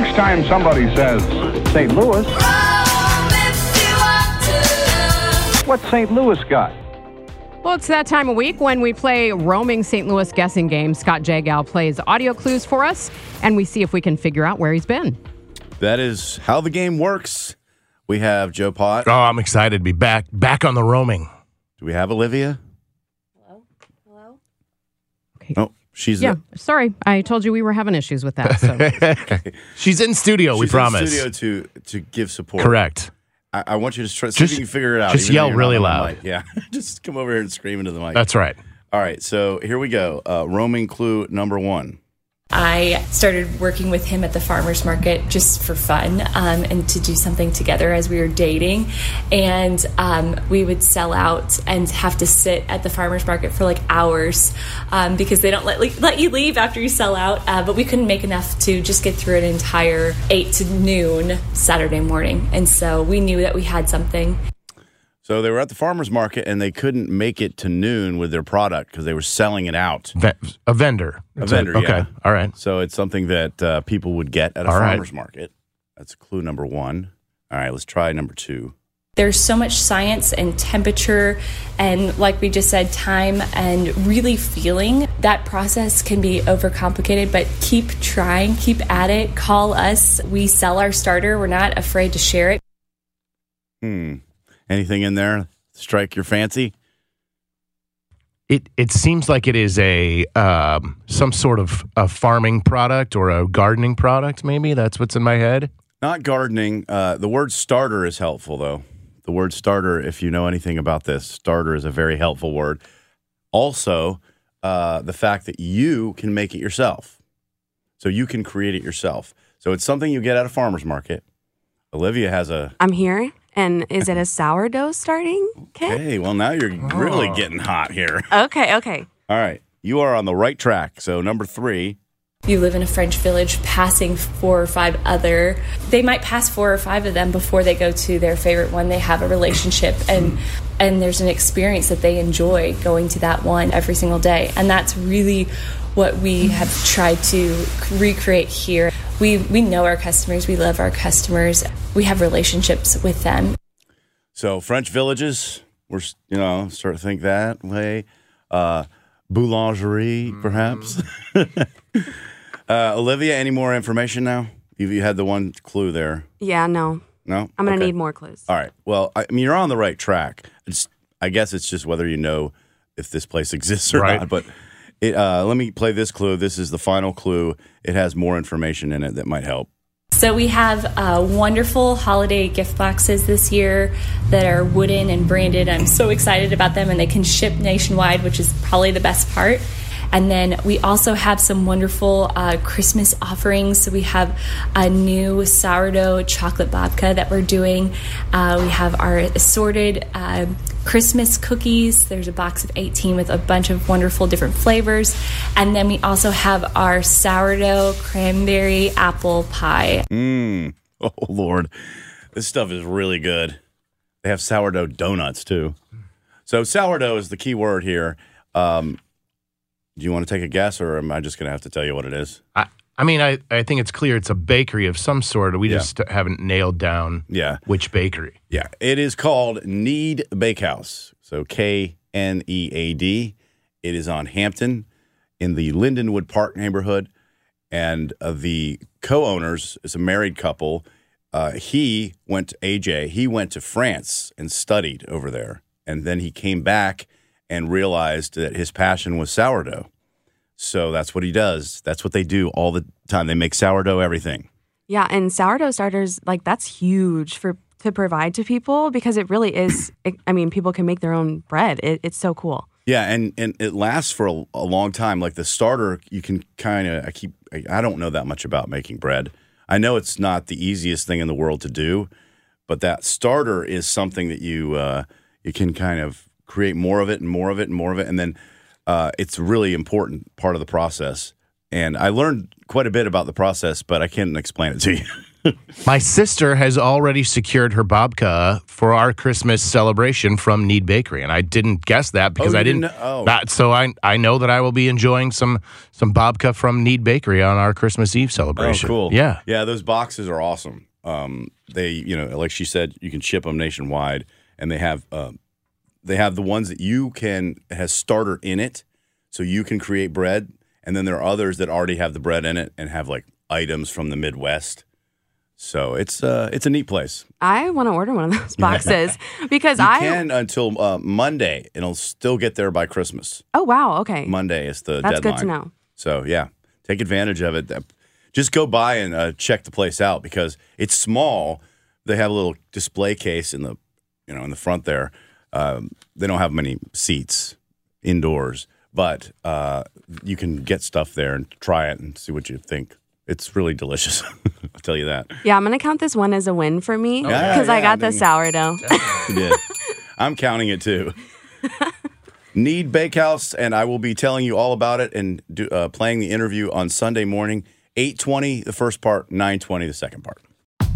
Next time somebody says St. Louis, what's St. Louis got? Well, it's that time of week when we play roaming St. Louis guessing game. Scott Jagow plays audio clues for us, and we see if we can figure out where he's been. That is how the game works. We have Joe Pot. Oh, I'm excited to be back back on the roaming. Do we have Olivia? Hello? Hello? Okay. Oh, she's Yeah, sorry. I told you we were having issues with that. So. She's in studio, we she's in promise. studio to to give support. Correct. I, I want you to try, see Just- if you can figure it out. just yell really loud. Yeah, just come over here and scream into the mic. That's right. All right, so here we go. Uh, roaming clue number one. I started working with him at the farmers market just for fun um, and to do something together as we were dating. And um, we would sell out and have to sit at the farmers market for like hours um, because they don't let, let you leave after you sell out. Uh, but we couldn't make enough to just get through an entire 8 to noon Saturday morning. And so we knew that we had something. So they were at the farmers market and they couldn't make it to noon with their product because they were selling it out. Ve- a vendor. A That's it. vendor, Okay. yeah. All right. So it's something that uh, people would get at a All right. farmers market. That's clue number one. All right, let's try number two. There's so much science and temperature, and like we just said, time and really feeling. That process can be overcomplicated, but keep trying, keep at it. Call us. We sell our starter. We're not afraid to share it. Hmm. Anything in there strike your fancy? It it seems like it is a um, some sort of a farming product or a gardening product. Maybe that's what's in my head. Not gardening. Uh, the word starter is helpful, though. The word starter, if you know anything about this, starter is a very helpful word. Also, uh, the fact that you can make it yourself. So you can create it yourself. So it's something you get at a farmer's market. Olivia has a. I'm here. And is it a sourdough starting kit? Hey, well, now you're really oh. getting hot here. Okay, okay. All right. You are on the right track. So, number three. You live in a French village, passing four or five other. They might pass four or five of them before they go to their favorite one. They have a relationship, and and there's an experience that they enjoy going to that one every single day, and that's really what we have tried to recreate here. We we know our customers, we love our customers, we have relationships with them, So, French villages, we're, you know, start to think that way. Uh, boulangerie, perhaps. uh, Olivia, any more information now? You've, you had the one clue there. Yeah, no. No? I'm going to Okay. need more clues. All right. Well, I mean, you're on the right track. It's, I guess it's just whether you know if this place exists or Right. not. But it, uh, let me play this clue. This is the final clue. It has more information in it that might help. So we have uh, wonderful holiday gift boxes this year that are wooden and branded. I'm so excited about them, and they can ship nationwide, which is probably the best part. And then we also have some wonderful uh, Christmas offerings. So we have a new sourdough chocolate babka that we're doing. Uh, we have our assorted uh, Christmas cookies. There's a box of 18 with a bunch of wonderful different flavors. And then we also have our sourdough cranberry apple pie. Mm. Oh, Lord. This stuff is really good. They have sourdough donuts, too. So, sourdough is the key word here. Um, do you want to take a guess, or am I just going to have to tell you what it is? I, I mean, I, I think it's clear it's a bakery of some sort. We Yeah. just haven't nailed down Yeah. which bakery. Yeah. It is called Knead Bakehouse. So, K N E A D. It is on Hampton in the Lindenwood Park neighborhood. And uh, the co owners is a married couple. Uh, he went to AJ, he went to France and studied over there. And then he came back and realized that his passion was sourdough. So that's what he does. That's what they do all the time. They make sourdough everything. Yeah, and sourdough starters, like that's huge for to provide to people because it really is. it- I mean, people can make their own bread. It, it's so cool. Yeah, and and it lasts for a, a long time. Like the starter, you can kind of. I keep. I, I don't know that much about making bread. I know it's not the easiest thing in the world to do, but that starter is something that you uh, you can kind of create more of it and more of it and more of it, and then uh, it's really important part of the process. And I learned quite a bit about the process, but I can't explain it to you. My sister has already secured her babka for our Christmas celebration from Knead Bakery, and I didn't guess that because Oh, I didn't. didn't know- oh. that- so I I know that I will be enjoying some some babka from Knead Bakery on our Christmas Eve celebration. Oh, cool. Yeah. Yeah, those boxes are awesome. Um, they, you know, like she said, you can ship them nationwide, and they have um, they have the ones that you can has starter in it, so you can create bread, and then there are others that already have the bread in it and have like items from the Midwest. So it's uh it's a neat place. I want to order one of those boxes because You I. can until uh, Monday, and it'll still get there by Christmas. Oh wow. Okay. Monday is the That's deadline. good to know. So yeah, take advantage of it. Just go by and uh, check the place out because it's small. They have a little display case in the, you know, in the front there. Um, they don't have many seats indoors, but uh, you can get stuff there and try it and see what you think. It's really delicious. I'll tell you that. Yeah, I'm gonna count this one as a win for me Yeah, because I got I the sourdough. You did. I'm counting it too. Knead Bakehouse, and I will be telling you all about it and do, uh, playing the interview on Sunday morning, 8:20 the first part, 9:20 the second part.